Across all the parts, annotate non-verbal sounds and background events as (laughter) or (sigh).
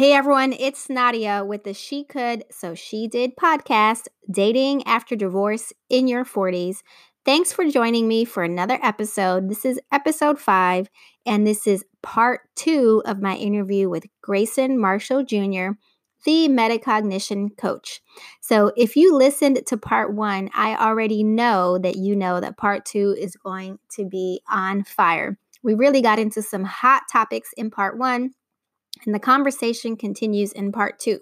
Hey everyone, it's Nadia with the She Could So She Did podcast, Dating After Divorce in Your 40s. Thanks for joining me for another episode. This is episode five, and this is part two of my interview with Grayson Marshall Jr., the metacognition coach. So if you listened to part one, I already know that you know that part two is going to be on fire. We really got into some hot topics in part one and the conversation continues in part two.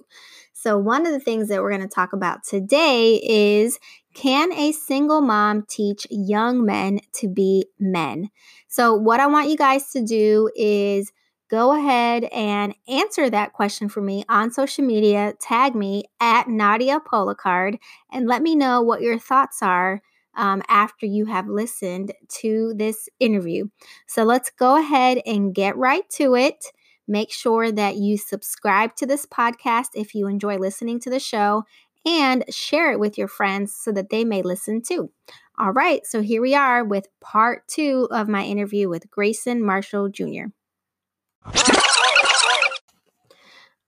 So, one of the things that we're going to talk about today is can a single mom teach young men to be men? So, what I want you guys to do is go ahead and answer that question for me on social media. Tag me at Nadia Policard and let me know what your thoughts are um, after you have listened to this interview. So, let's go ahead and get right to it. Make sure that you subscribe to this podcast if you enjoy listening to the show and share it with your friends so that they may listen too. All right, so here we are with part two of my interview with Grayson Marshall Jr.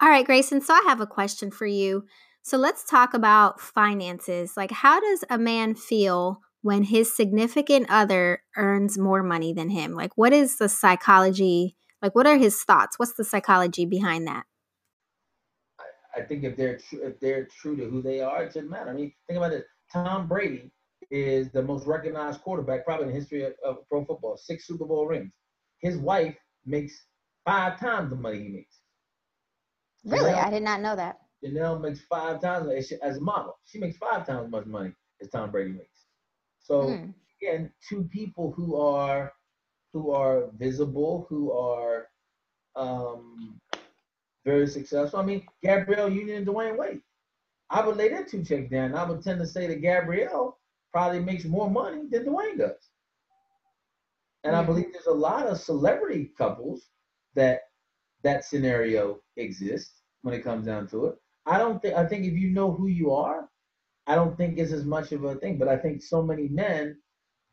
All right, Grayson, so I have a question for you. So let's talk about finances. Like, how does a man feel when his significant other earns more money than him? Like, what is the psychology like, what are his thoughts? What's the psychology behind that? I, I think if they're tr- if they're true to who they are, it doesn't matter. I mean, think about it. Tom Brady is the most recognized quarterback probably in the history of, of pro football. Six Super Bowl rings. His wife makes five times the money he makes. Really, Gisele, I did not know that. Gisele makes five times as a model. She makes five times as much money as Tom Brady makes. So mm. again, two people who are who are visible, who are um, very successful. I mean, Gabrielle Union and Dwyane Wade. I would lay them two checks down. I would tend to say that Gabrielle probably makes more money than Dwyane does. And mm-hmm. I believe there's a lot of celebrity couples that that scenario exists when it comes down to it. I don't think I think if you know who you are, I don't think it's as much of a thing. But I think so many men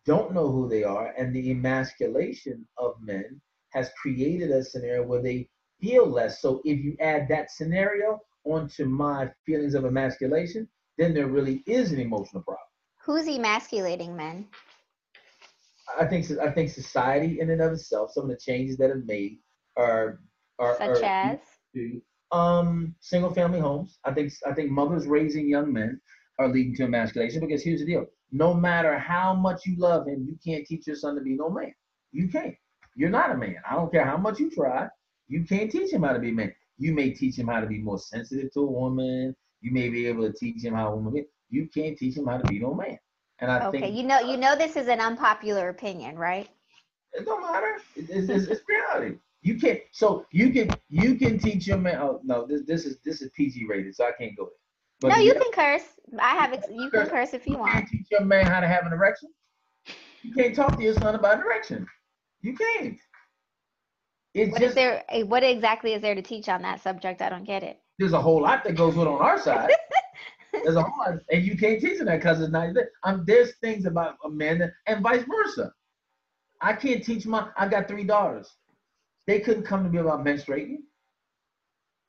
don't know who they are, and the emasculation of men has created a scenario where they feel less. So if you add that scenario onto my feelings of emasculation, then there really is an emotional problem. Who's emasculating men? I think I think society in and of itself, some of the changes that have made are are such are as to, um single family homes. I think I think mothers raising young men are leading to emasculation because here's the deal no matter how much you love him, you can't teach your son to be no man. You can't. You're not a man. I don't care how much you try. You can't teach him how to be a man. You may teach him how to be more sensitive to a woman. You may be able to teach him how a woman. You can't teach him how to be no man. And I okay, think, you know, you know, this is an unpopular opinion, right? It don't matter. It's, it's, it's reality. You can't. So you can you can teach your man. Oh no, this this is this is PG rated, so I can't go there. But no, you can curse. I have. Ex- you can curse if you, want. you teach your man how to have an erection. You can't talk to your son about an erection. You can't. It's what just, is there? Eh, what exactly is there to teach on that subject? I don't get it. There's a whole lot that goes on on our side. (laughs) there's a whole lot, and you can't teach them that because it's not. Um, there's things about a man and vice versa. I can't teach my. I got three daughters. They couldn't come to me about menstruating.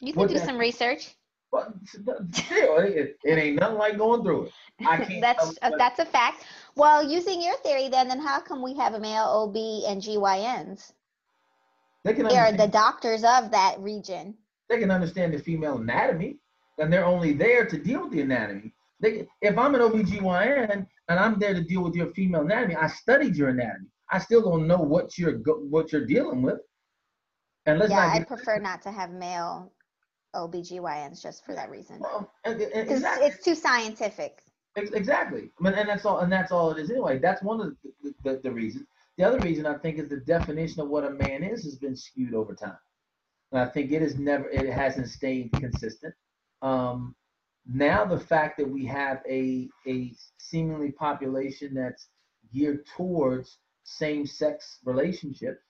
You can what do some research. But still, it, it, ain't nothing like going through it. I (laughs) can't that's a, that's a fact. Well, using your theory, then, then how come we have a male OB and GYNs? They can. They are the doctors of that region. They can understand the female anatomy, and they're only there to deal with the anatomy. They, if I'm an OB/GYN and I'm there to deal with your female anatomy, I studied your anatomy. I still don't know what you're what you're dealing with. And let's yeah, I prefer not to have male OBGYNs just for that reason. Well, exactly. it's too scientific. Exactly. I mean, and that's all. And that's all it is anyway. That's one of the, the, the reasons. The other reason I think is the definition of what a man is has been skewed over time. And I think it is never. It hasn't stayed consistent. Um, now the fact that we have a a seemingly population that's geared towards same-sex relationships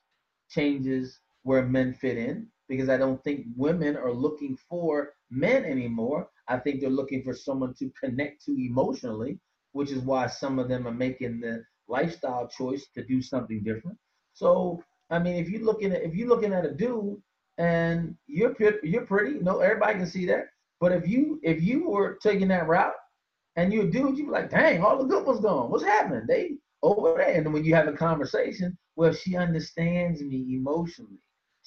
changes where men fit in because I don't think women are looking for men anymore. I think they're looking for someone to connect to emotionally, which is why some of them are making the lifestyle choice to do something different. So, I mean, if you're looking at if you're looking at a dude and you're you're pretty. No, everybody can see that. But if you if you were taking that route and you're a dude, you'd be like, dang, all the good ones gone. What's happening? They over there. And when you have a conversation, well, she understands me emotionally.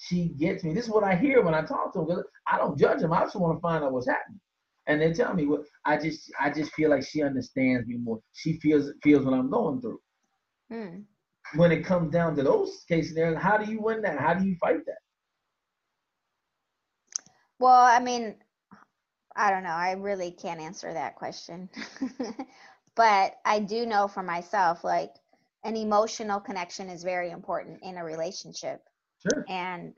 She gets me. This is what I hear when I talk to them. I don't judge them. I just want to find out what's happening. And they tell me what I just I just feel like she understands me more. She feels feels what I'm going through. Hmm. When it comes down to those cases there, how do you win that? How do you fight that? Well, I mean, I don't know. I really can't answer that question. (laughs) but I do know for myself, like an emotional connection is very important in a relationship. Sure. And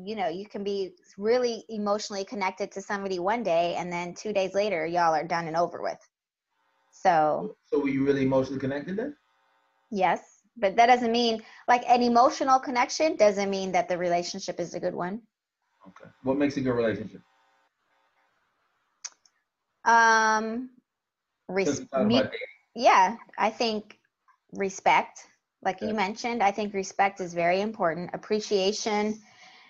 you know, you can be really emotionally connected to somebody one day and then two days later y'all are done and over with. So So were you really emotionally connected then? Yes. But that doesn't mean like an emotional connection doesn't mean that the relationship is a good one. Okay. What makes a good relationship? Um, res- me- yeah, I think respect, like you mentioned, I think respect is very important. Appreciation,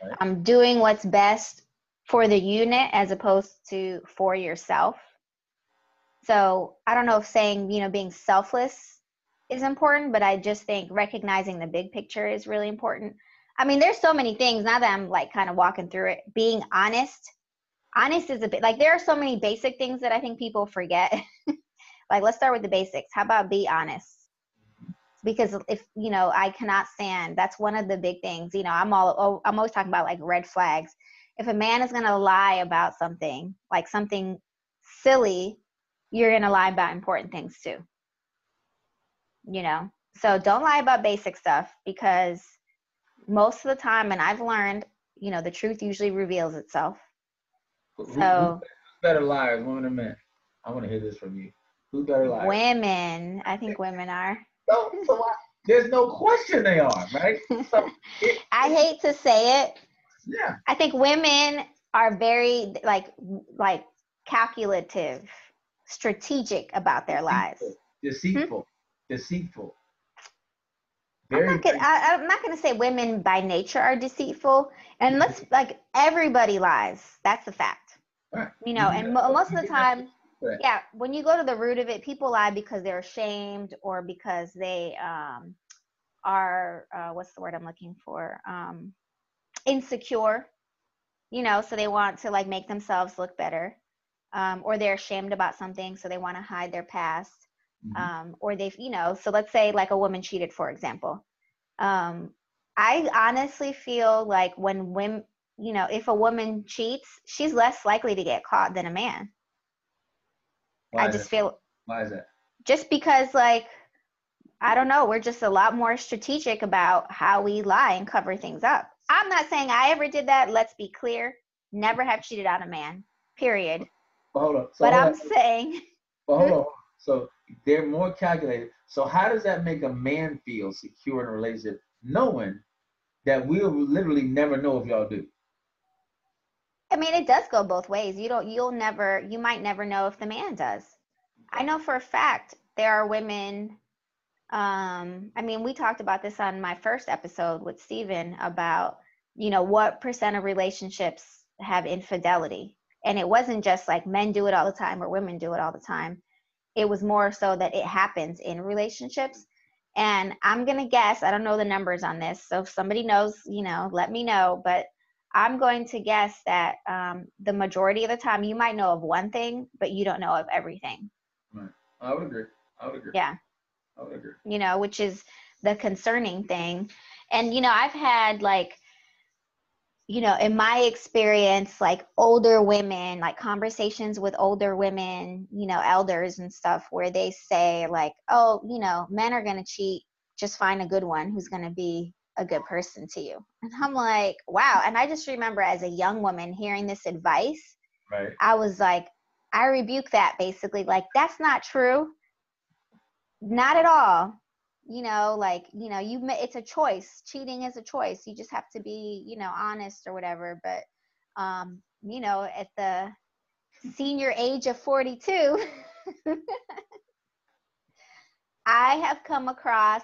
right. um, doing what's best for the unit as opposed to for yourself. So I don't know if saying, you know, being selfless is important, but I just think recognizing the big picture is really important. I mean, there's so many things now that I'm like kind of walking through it. Being honest, honest is a bit like there are so many basic things that I think people forget. (laughs) like, let's start with the basics. How about be honest? Because if you know, I cannot stand. That's one of the big things. You know, I'm all oh, I'm always talking about like red flags. If a man is gonna lie about something, like something silly, you're gonna lie about important things too. You know, so don't lie about basic stuff because most of the time, and I've learned, you know, the truth usually reveals itself. So, who's better liars, women or men? I want to hear this from you. who better liars? Women. I think women are. So, so I, there's no question they are, right? So it, (laughs) I hate to say it. Yeah. I think women are very like like calculative, strategic about their lives. Deceitful. Hmm? Deceitful. Very, I'm not gonna, I, am not gonna say women by nature are deceitful, and let's (laughs) like everybody lies. That's a fact. Right. You know, and mo- most of the time, right. yeah, when you go to the root of it, people lie because they're ashamed or because they um, are uh, what's the word I'm looking for? Um, insecure. You know, so they want to like make themselves look better, um, or they're ashamed about something, so they want to hide their past mm-hmm. um, or they've you know so let's say like a woman cheated for example um, i honestly feel like when women you know if a woman cheats she's less likely to get caught than a man Why i just it? feel Why is it? Just because, like, I don't know, we're just a lot more strategic about how we lie and cover things up. I'm not saying I ever did that. Let's be clear. Never have cheated on a man. Period. But hold on. So but I'm saying. Hold on. (laughs) So they're more calculated. So how does that make a man feel secure in a relationship, knowing that we'll literally never know if y'all do? I mean, it does go both ways. You don't. You'll never. You might never know if the man does. I know for a fact there are women. Um, I mean, we talked about this on my first episode with Steven about, you know, what percent of relationships have infidelity. And it wasn't just like men do it all the time or women do it all the time it was more so that it happens in relationships and i'm going to guess i don't know the numbers on this so if somebody knows you know let me know but i'm going to guess that um, the majority of the time you might know of one thing but you don't know of everything. Right. I would agree. I would agree. Yeah. I would agree. You know which is the concerning thing. And you know i've had like you know, in my experience, like older women, like conversations with older women, you know, elders and stuff, where they say, like, oh, you know, men are going to cheat, just find a good one who's going to be a good person to you. And I'm like, wow. And I just remember as a young woman hearing this advice, right. I was like, I rebuke that basically, like, that's not true. Not at all you know like you know you it's a choice cheating is a choice you just have to be you know honest or whatever but um you know at the senior age of 42 (laughs) i have come across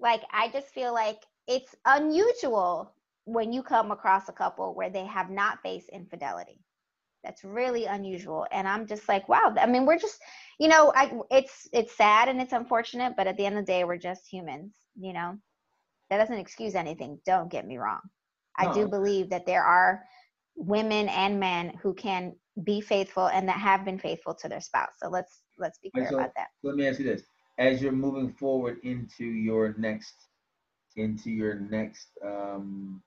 like i just feel like it's unusual when you come across a couple where they have not faced infidelity. That's really unusual. And I'm just like, wow. I mean, we're just, you know, I it's it's sad and it's unfortunate, but at the end of the day, we're just humans, you know. That doesn't excuse anything. Don't get me wrong. No. I do believe that there are women and men who can be faithful and that have been faithful to their spouse. So let's let's be clear so about that. Let me ask you this: as you're moving forward into your next into your next um,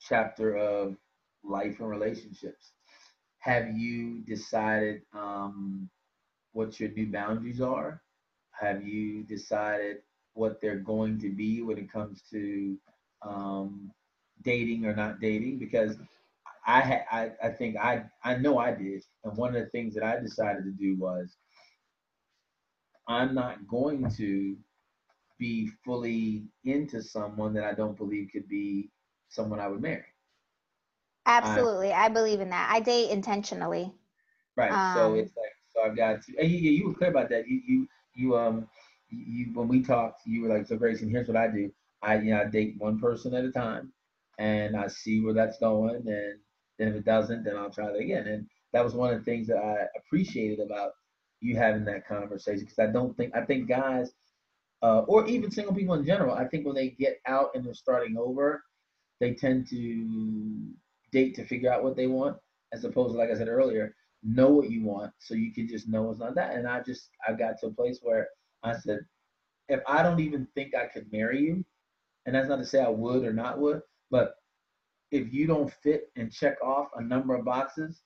chapter of life and relationships, have you decided um, what your new boundaries are? Have you decided what they're going to be when it comes to um, dating or not dating? Because I, I I think I I know I did, and one of the things that I decided to do was I'm not going to be fully into someone that I don't believe could be someone I would marry. Absolutely, I, I believe in that. I date intentionally. Right. Um, so it's like so I've got to. You, you were clear about that. You you you um you when we talked, you were like, so Grayson, here's what I do. I you know I date one person at a time, and I see where that's going, and then if it doesn't, then I'll try it again. And that was one of the things that I appreciated about you having that conversation because I don't think I think guys uh, or even single people in general, I think when they get out and they're starting over, they tend to date to figure out what they want, as opposed to like I said earlier, know what you want so you can just know it's not that. And I just I got to a place where I said, if I don't even think I could marry you, and that's not to say I would or not would, but if you don't fit and check off a number of boxes,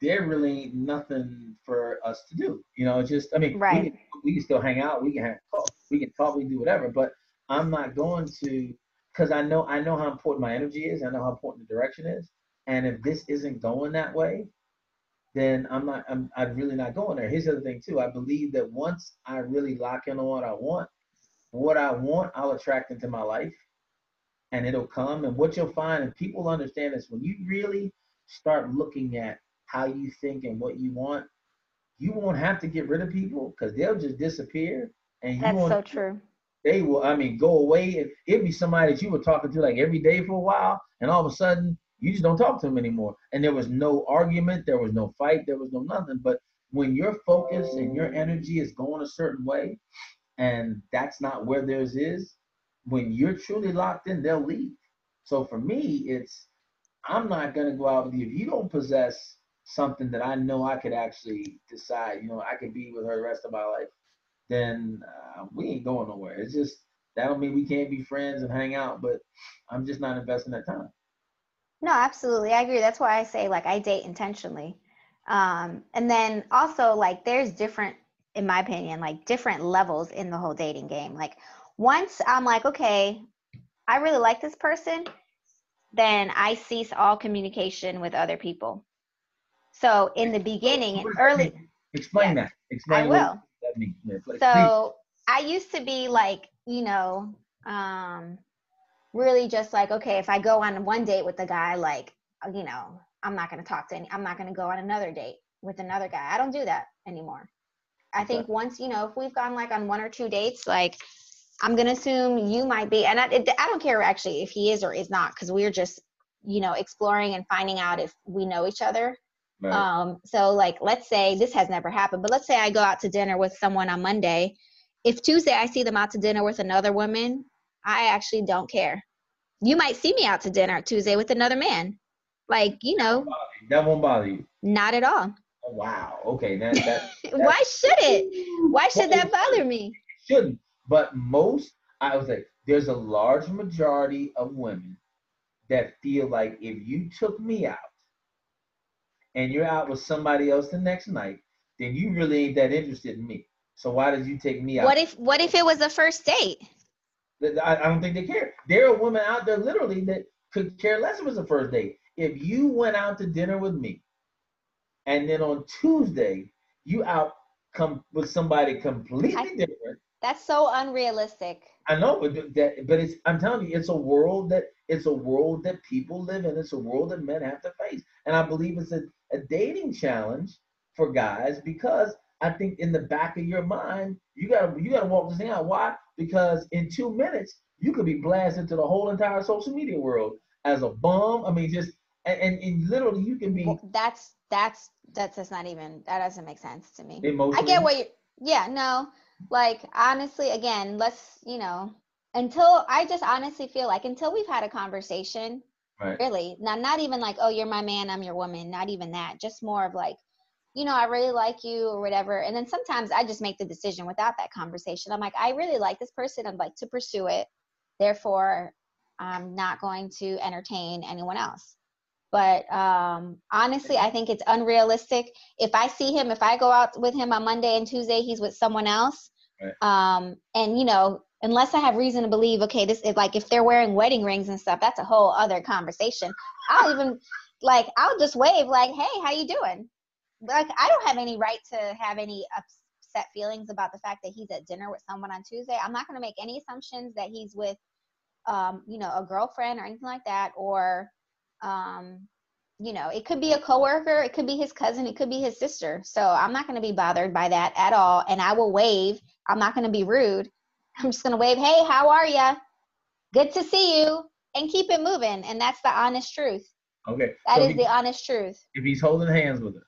there really ain't nothing for us to do. You know, just I mean, right. we, can, we can still hang out, we can have, talk, we can talk, we can do whatever. But I'm not going to because I know I know how important my energy is. I know how important the direction is. And if this isn't going that way, then I'm not. I'm, I'm really not going there. Here's the other thing too. I believe that once I really lock in on what I want, what I want, I'll attract into my life, and it'll come. And what you'll find, and people understand this, when you really start looking at how you think and what you want, you won't have to get rid of people because they'll just disappear. And you That's so true. They will, I mean, go away. And it'd be somebody that you were talking to like every day for a while, and all of a sudden you just don't talk to them anymore. And there was no argument, there was no fight, there was no nothing. But when your focus and your energy is going a certain way, and that's not where theirs is, when you're truly locked in, they'll leave. So for me, it's I'm not gonna go out with you if you don't possess something that I know I could actually decide, you know, I could be with her the rest of my life, then uh, we ain't going nowhere. It's just that don't mean we can't be friends and hang out, but I'm just not investing that time. No, absolutely. I agree. That's why I say like I date intentionally. Um, and then also like there's different, in my opinion, like different levels in the whole dating game. Like once I'm like, okay, I really like this person, then I cease all communication with other people. So in the beginning, early. Explain that. Explain I will. That means. so I used to be like, you know, um, really just like, okay, if I go on one date with a guy, like, you know, I'm not going to talk to any, I'm not going to go on another date with another guy. I don't do that anymore. I think once, you know, if we've gone like on one or two dates, like, I'm going to assume you might be, and I, it, I don't care actually if he is or is not, because we're just, you know, exploring and finding out if we know each other Right. Um, so like let's say this has never happened, but let's say I go out to dinner with someone on Monday. If Tuesday I see them out to dinner with another woman, I actually don't care. You might see me out to dinner Tuesday with another man. Like, you know. That won't bother you. Not at all. Oh, wow. Okay. That, that, (laughs) Why should it? Why should that bother me? Shouldn't. But most, I would say, there's a large majority of women that feel like if you took me out, and you're out with somebody else the next night, then you really ain't that interested in me. So why did you take me out? What if what if it was a first date? I, I don't think they care. There are women out there literally that could care less if it was a first date. If you went out to dinner with me, and then on Tuesday you out come with somebody completely I, different. That's so unrealistic. I know, but that, but it's I'm telling you, it's a world that it's a world that people live in. It's a world that men have to face, and I believe it's a a dating challenge for guys because I think in the back of your mind, you gotta you gotta walk this thing out. Why? Because in two minutes, you could be blasted to the whole entire social media world as a bum. I mean, just and, and, and literally you can be. Well, that's that's that's just not even that doesn't make sense to me. Emotionally? I get what you. Yeah, no, like honestly, again, let's you know until I just honestly feel like until we've had a conversation, right. really, not not even like oh you're my man, I'm your woman, not even that, just more of like you know, I really like you or whatever. And then sometimes I just make the decision without that conversation. I'm like, I really like this person. I'd like to pursue it. Therefore, I'm not going to entertain anyone else. But um, honestly, I think it's unrealistic. If I see him, if I go out with him on Monday and Tuesday, he's with someone else. Right. Um, and you know, unless I have reason to believe, okay, this is like if they're wearing wedding rings and stuff, that's a whole other conversation. I'll even like I'll just wave like, hey, how you doing? like I don't have any right to have any upset feelings about the fact that he's at dinner with someone on Tuesday. I'm not to make any assumptions that he's with, um, you know, a girlfriend or anything like that, or, um, you know, it could be a coworker, it could be his cousin, it could be his sister. So I'm not going to be bothered by that at all, and I will wave. I'm not going to be rude. I'm just going to wave. Hey, how are you? Good to see you, and keep it moving. And that's the honest truth. Okay. That so is he, the honest truth. If he's holding hands with her.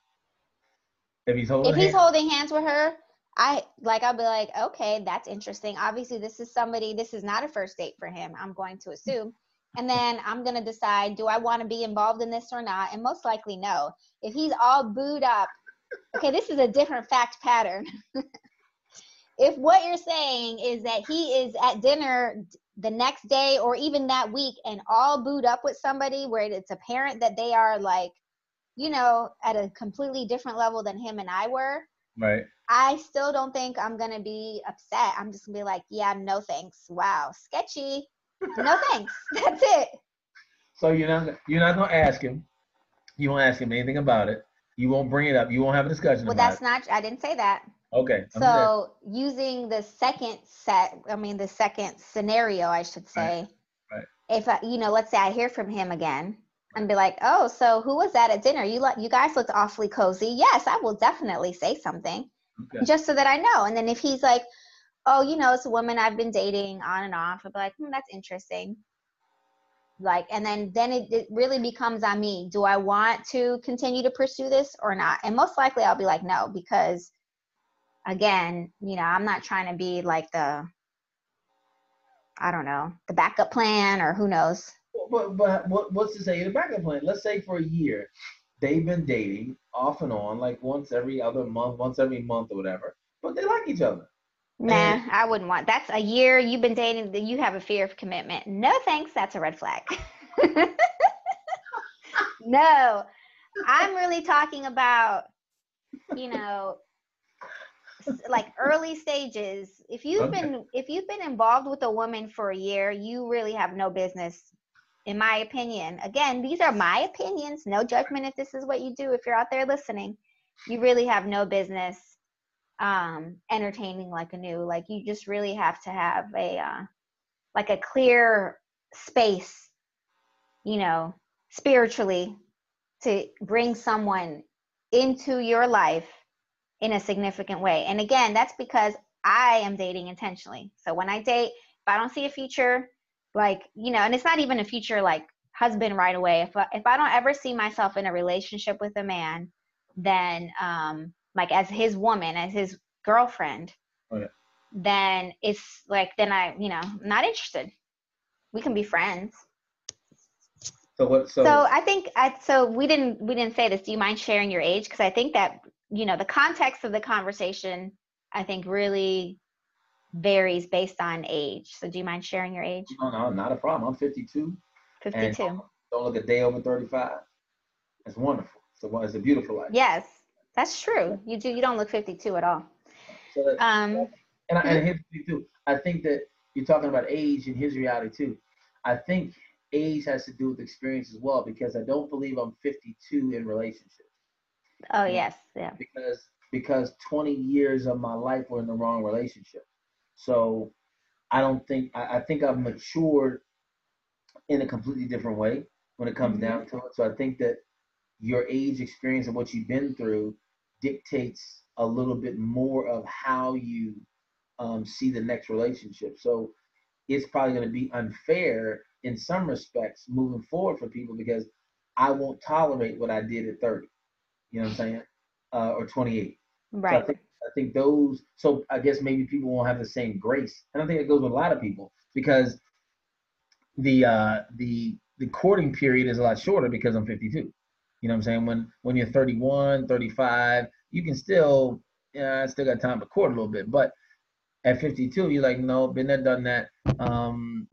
If he's holding if he's hands. holding hands with her, I like I'll be like, okay, that's interesting. Obviously, this is somebody. This is not a first date for him. I'm going to assume, and then I'm gonna decide: do I want to be involved in this or not? And most likely, no. If he's all booed up, okay, this is a different fact pattern. (laughs) if what you're saying is that he is at dinner the next day or even that week and all booed up with somebody where it's apparent that they are like you know, at a completely different level than him and I were. Right. I still don't think I'm gonna be upset. I'm just gonna be like, yeah, no thanks. Wow, sketchy. No (laughs) thanks. That's it. So you're not you're not gonna ask him. You won't ask him anything about it. You won't bring it up. You won't have a discussion. Well, that's it. not. I didn't say that. Okay. I'm so there. using the second set, I mean the second scenario, I should say. Right. right. If I, you know, let's say I hear from him again, and be like, "Oh, so who was that at dinner? You like you guys looked awfully cozy." Yes, I will definitely say something, okay. just so that I know. And then if he's like, "Oh, you know, it's a woman I've been dating on and off," I'll be like, hmm, "That's interesting." Like, and then then it, it really becomes on me. Do I want to continue to pursue this or not? And most likely, I'll be like, "No," because again, you know, I'm not trying to be like the I don't know, the backup plan or who knows but but what, what's to say in a backup plan? Let's say for a year they've been dating off and on, like once every other month, once every month or whatever, but they like each other. Nah, and, I wouldn't want. That's a year you've been dating. You have a fear of commitment. No thanks. That's a red flag. (laughs) no, I'm really talking about, you know, like early stages. If you've okay. been if you've been involved with a woman for a year, you really have no business in my opinion. Again, these are my opinions. No judgment if this is what you do. If you're out there listening, you really have no business um, entertaining like a new. Like you just really have to have a uh, like a clear space, you know, spiritually to bring someone into your life in a significant way. And again, that's because I am dating intentionally. So when I date, if I don't see a future like you know and it's not even a future like husband right away if I, if I don't ever see myself in a relationship with a man then um like as his woman as his girlfriend oh, yeah. then it's like then I you know I'm not interested we can be friends so what so, so I think I so we didn't we didn't say this do you mind sharing your age because I think that you know the context of the conversation I think really varies based on age. So do you mind sharing your age? No, no, not a problem. I'm 52. 52. Don't look a day over 35. It's wonderful. So it's a beautiful life. Yes, that's true. You do. You don't look 52 at all. So that, um, and, I, and here's too. I think that you're talking about age and his reality too. I think age has to do with experience as well because I don't believe I'm 52 in relationships. Oh yes, yeah. Because because 20 years of my life were in the wrong relationship. So I don't think I, I think I've matured in a completely different way when it comes mm-hmm. down to it. So I think that your age experience and what you've been through dictates a little bit more of how you um, see the next relationship. So it's probably going to be unfair in some respects moving forward for people because I won't tolerate what I did at 30. You know what I'm saying? Uh, or 28. Right. So I, think, I think those. So I guess maybe people won't have the same grace. And I think it goes with a lot of people because the uh, the the courting period is a lot shorter because I'm 52. You know what I'm saying? When when you're 31, 35, you can still, yeah, I still got time to court a little bit. But at 52, you're like, no, been there, done that. Um,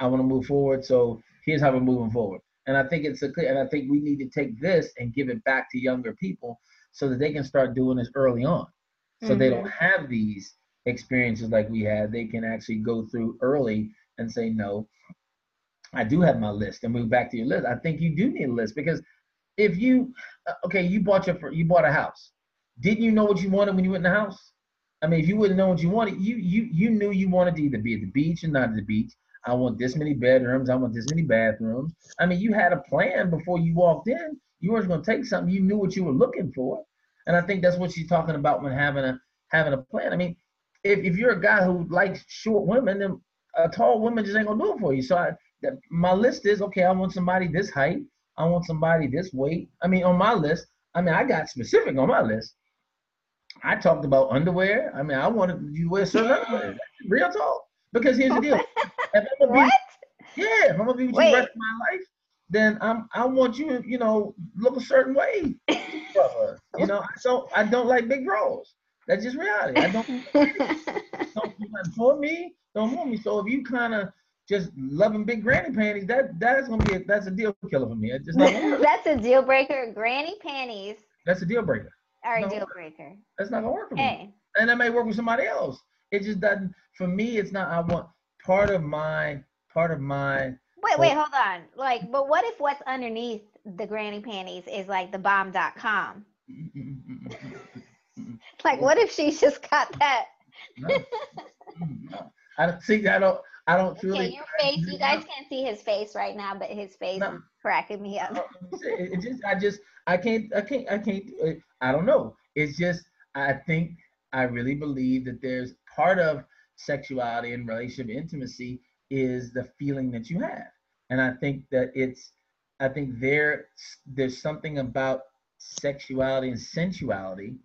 I want to move forward. So here's how we're moving forward. And I think it's a clear, and I think we need to take this and give it back to younger people so that they can start doing this early on. So mm-hmm. they don't mm-hmm. have these experiences like we had. They can actually go through early and say, no, I do have my list and move back to your list. I think you do need a list because if you uh, okay, you bought your you bought a house. Didn't you know what you wanted when you went in the house? I mean, if you wouldn't know what you wanted, you you you knew you wanted to either be at the beach or not at the beach. I want this many bedrooms. I want this many bathrooms. I mean, you had a plan before you walked in. You weren't going to take something. You knew what you were looking for, and I think that's what she's talking about when having a having a plan. I mean, if, if you're a guy who likes short women, then a tall woman just ain't gonna do it for you. So I, that, my list is okay. I want somebody this height. I want somebody this weight. I mean, on my list, I mean, I got specific on my list. I talked about underwear. I mean, I wanted you to wear certain underwear. Real talk. Because here's the deal. (laughs) If I'm? Be, yeah, if I'm gonna be with you the rest of my life, then I'm I want you to, you know, look a certain way. (laughs) you know, so I don't like big rolls. That's just reality. I don't (laughs) don't for me, don't want me. So if you kind of just loving big granny panties, that that's gonna be a, that's a deal killer for me. just that's a deal breaker. Granny panties. That's a deal breaker. Or a deal breaker. That's not gonna work for hey. me. And that may work with somebody else. It just doesn't. For me, it's not. I want part of my part of my. Wait, wait, hold on. Like, but what if what's underneath the granny panties is like the bomb.com? (laughs) like, what if she's just got that? no. no. I don't see. I don't. I don't feel okay, your face. You guys can't see his face right now, but his face no. is cracking me up. it just, I just, I can't, I can't, I can't. Uh, I don't know. It's just, I think, I really believe that there's part of sexuality and relationship intimacy is the feeling that you have, and I think that it's, I think there, there's something about sexuality and sensuality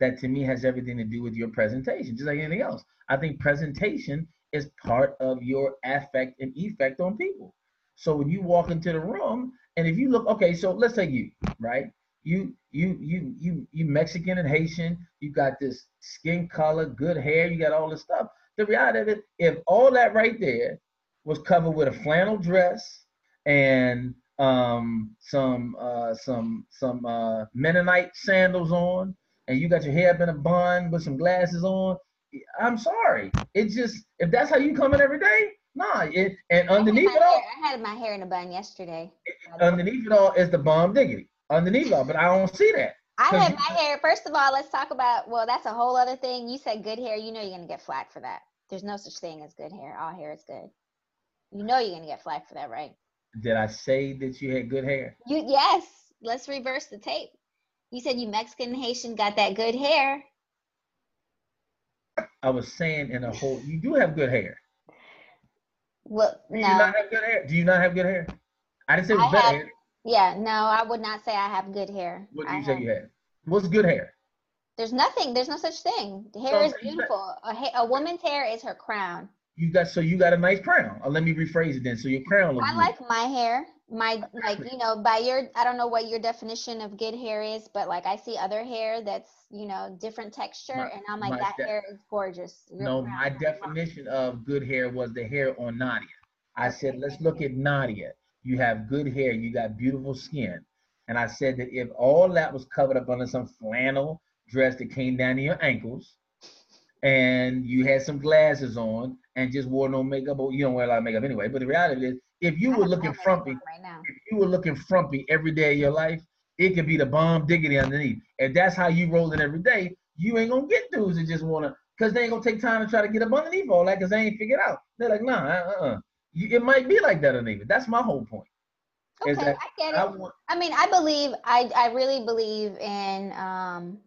that to me has everything to do with your presentation, just like anything else. I think presentation is part of your affect and effect on people. So when you walk into the room, and if you look, okay, so let's say you, right? You you you you you Mexican and Haitian, you got this skin color, good hair, you got all this stuff. The reality of it, if all that right there was covered with a flannel dress and um some uh some some uh Mennonite sandals on, and you got your hair up in a bun with some glasses on, I'm sorry. It's just if that's how you come in every day, nah. It and underneath it all, hair, I had my hair in a bun yesterday. underneath it all is the bomb diggity. Underneath all, but I don't see that. I have my hair. First of all, let's talk about. Well, that's a whole other thing. You said good hair. You know you're gonna get flack for that. There's no such thing as good hair. All hair is good. You know you're gonna get flack for that, right? Did I say that you had good hair? You yes. Let's reverse the tape. You said you Mexican Haitian got that good hair. I was saying in a whole. You do have good hair. Well, no. Do you not have good hair? Do you not have good hair? I didn't say it was I have, hair. Yeah, no, I would not say I have good hair. What do you I say have. you have? What's good hair? There's nothing. There's no such thing. Hair so, is beautiful. A, a woman's hair is her crown. You got so you got a nice crown. Uh, let me rephrase it then. So your crown looks. I good. like my hair my like you know by your i don't know what your definition of good hair is but like i see other hair that's you know different texture my, and i'm like that de- hair is gorgeous You're no my definition of good hair was the hair on nadia i said let's look at nadia you have good hair you got beautiful skin and i said that if all that was covered up under some flannel dress that came down to your ankles and you had some glasses on and just wore no makeup or you don't wear a lot of makeup anyway but the reality is if you were looking frumpy, right now. if you were looking frumpy every day of your life, it could be the bomb diggity underneath. If that's how you roll rolling every day, you ain't gonna get dudes that just wanna, cause they ain't gonna take time to try to get up underneath all that, cause they ain't figured out. They're like, nah, uh uh, uh, it might be like that underneath it. That's my whole point. Okay, I get it. I, want, I mean, I believe, I, I really believe in, um,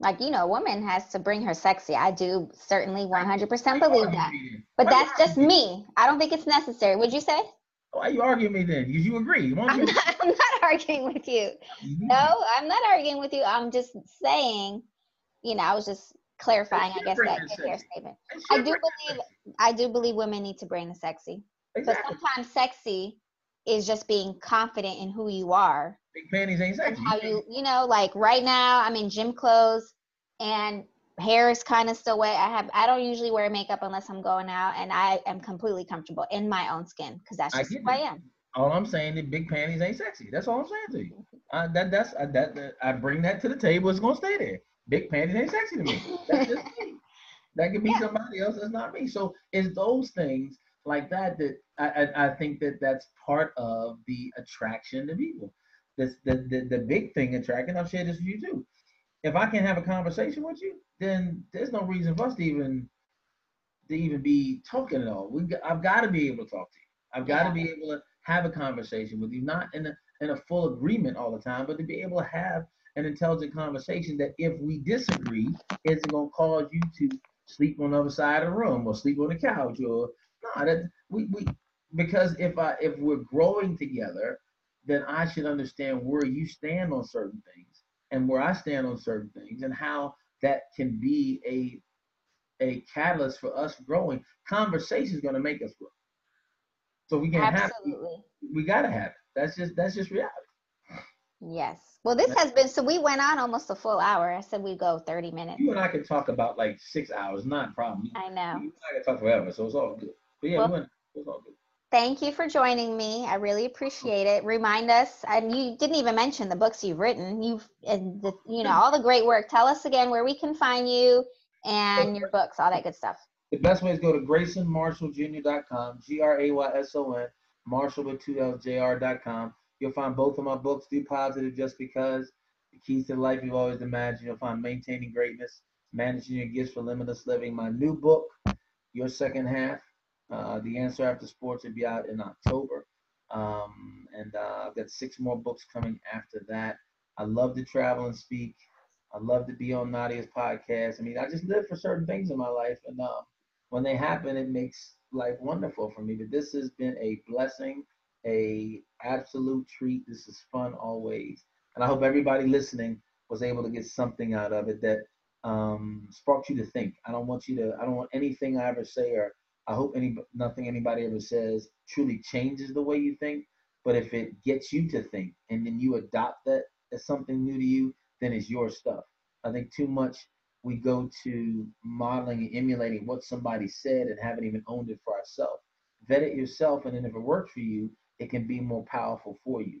Like, you know, a woman has to bring her sexy. I do certainly 100% believe that. But that's just me. I don't think it's necessary. Would you say? Why are you arguing with me then? You, you agree. You I'm, not, I'm not (laughs) arguing with you. Mm-hmm. No, I'm not arguing with you. I'm just saying, you know, I was just clarifying, I guess, that statement. I do believe I do believe women need to bring the sexy. Exactly. But sometimes sexy is just being confident in who you are. Big panties ain't sexy. How you you know, like right now I'm in gym clothes and hair is kind of still wet. I have I don't usually wear makeup unless I'm going out and I am completely comfortable in my own skin because that's just who I am. All I'm saying is big panties ain't sexy. That's all I'm saying to you. (laughs) Uh, that that's uh, that, that I bring that to the table. It's gonna stay there. Big panties ain't sexy to me. That's just me. (laughs) That could be yeah. somebody else. That's not me. So it's those things like that that I, I, think that that's part of the attraction to people. This the, the the big thing attracting. I've shared this with you too. If I can't have a conversation with you, then there's no reason for us to even to even be talking at all. We I've got to be able to talk to you. I've got to be able to have a conversation with you, not in a in a full agreement all the time, but to be able to have an intelligent conversation that if we disagree, isn't going to cause you to sleep on the other side of the room or sleep on the couch or no, that we, we because if I if we're growing together, then I should understand where you stand on certain things and where I stand on certain things and how that can be a a catalyst for us growing. Conversation is going to make us grow. So we can Absolutely. have we, we got to have it. That's just that's just reality. Yes. Well, this has been so we went on almost a full hour. I said we go 30 minutes. You and I can talk about like six hours, not a problem. I know. You and I can talk forever, so it's all good. But yeah, well, we went, it's all good. Thank you for joining me. I really appreciate it. Remind us, and you didn't even mention the books you've written. You've and the, you know all the great work. Tell us again where we can find you and your books, all that good stuff. The best way is go to GraysonMarshallJr.com, G-R-A-Y-S-O-N, Marshall with two L's, J-R.com. You'll find both of my books, Do Positive Just Because, The Keys to Life You've Always Imagined. You'll find Maintaining Greatness, Managing Your Gifts for Limitless Living. My new book, Your Second Half, uh, the Answer After Sports will be out in October. Um, and uh, I've got six more books coming after that. I love to travel and speak. I love to be on Nadia's podcast. I mean, I just live for certain things in my life, and uh, when they happen, it makes life wonderful for me. But this has been a blessing, a absolute treat. This is fun always, and I hope everybody listening was able to get something out of it that um, sparked you to think. I don't want you to. I don't want anything I ever say or I hope any nothing anybody ever says truly changes the way you think. But if it gets you to think and then you adopt that as something new to you, then it's your stuff. I think too much we go to modeling and emulating what somebody said and haven't even owned it for ourselves. Vet it yourself, and then if it works for you, it can be more powerful for you.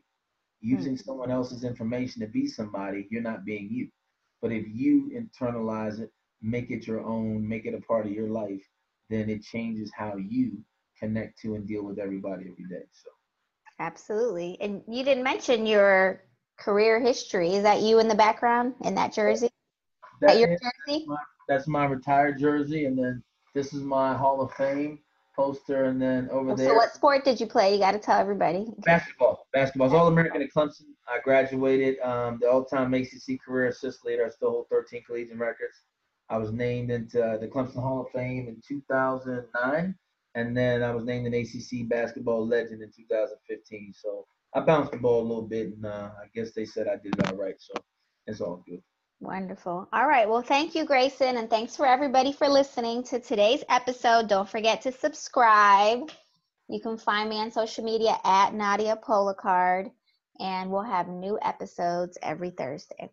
Using hmm someone else's information to be somebody, you're not being you. But if you internalize it, make it your own, make it a part of your life, then it changes how you connect to and deal with everybody every day. So absolutely. And you didn't mention your career history. Is that you in the background in that jersey? That, your jersey? That's my, that's my retired jersey, and then this is my Hall of Fame poster, and then over there. So, what sport did you play? You got to tell everybody. Basketball. Basketball. I was All American at Clemson. I graduated. Um, the all-time ACC career assist leader. I still hold 13 collegiate records. I was named into the Clemson Hall of Fame in 2009, and then I was named an ACC basketball legend in 2015. So I bounced the ball a little bit, and uh, I guess they said I did it all right. So it's all good. Wonderful. All right. Well, thank you, Grayson, and thanks for everybody for listening to today's episode. Don't forget to subscribe. You can find me on social media at Nadia Policard, and we'll have new episodes every Thursday.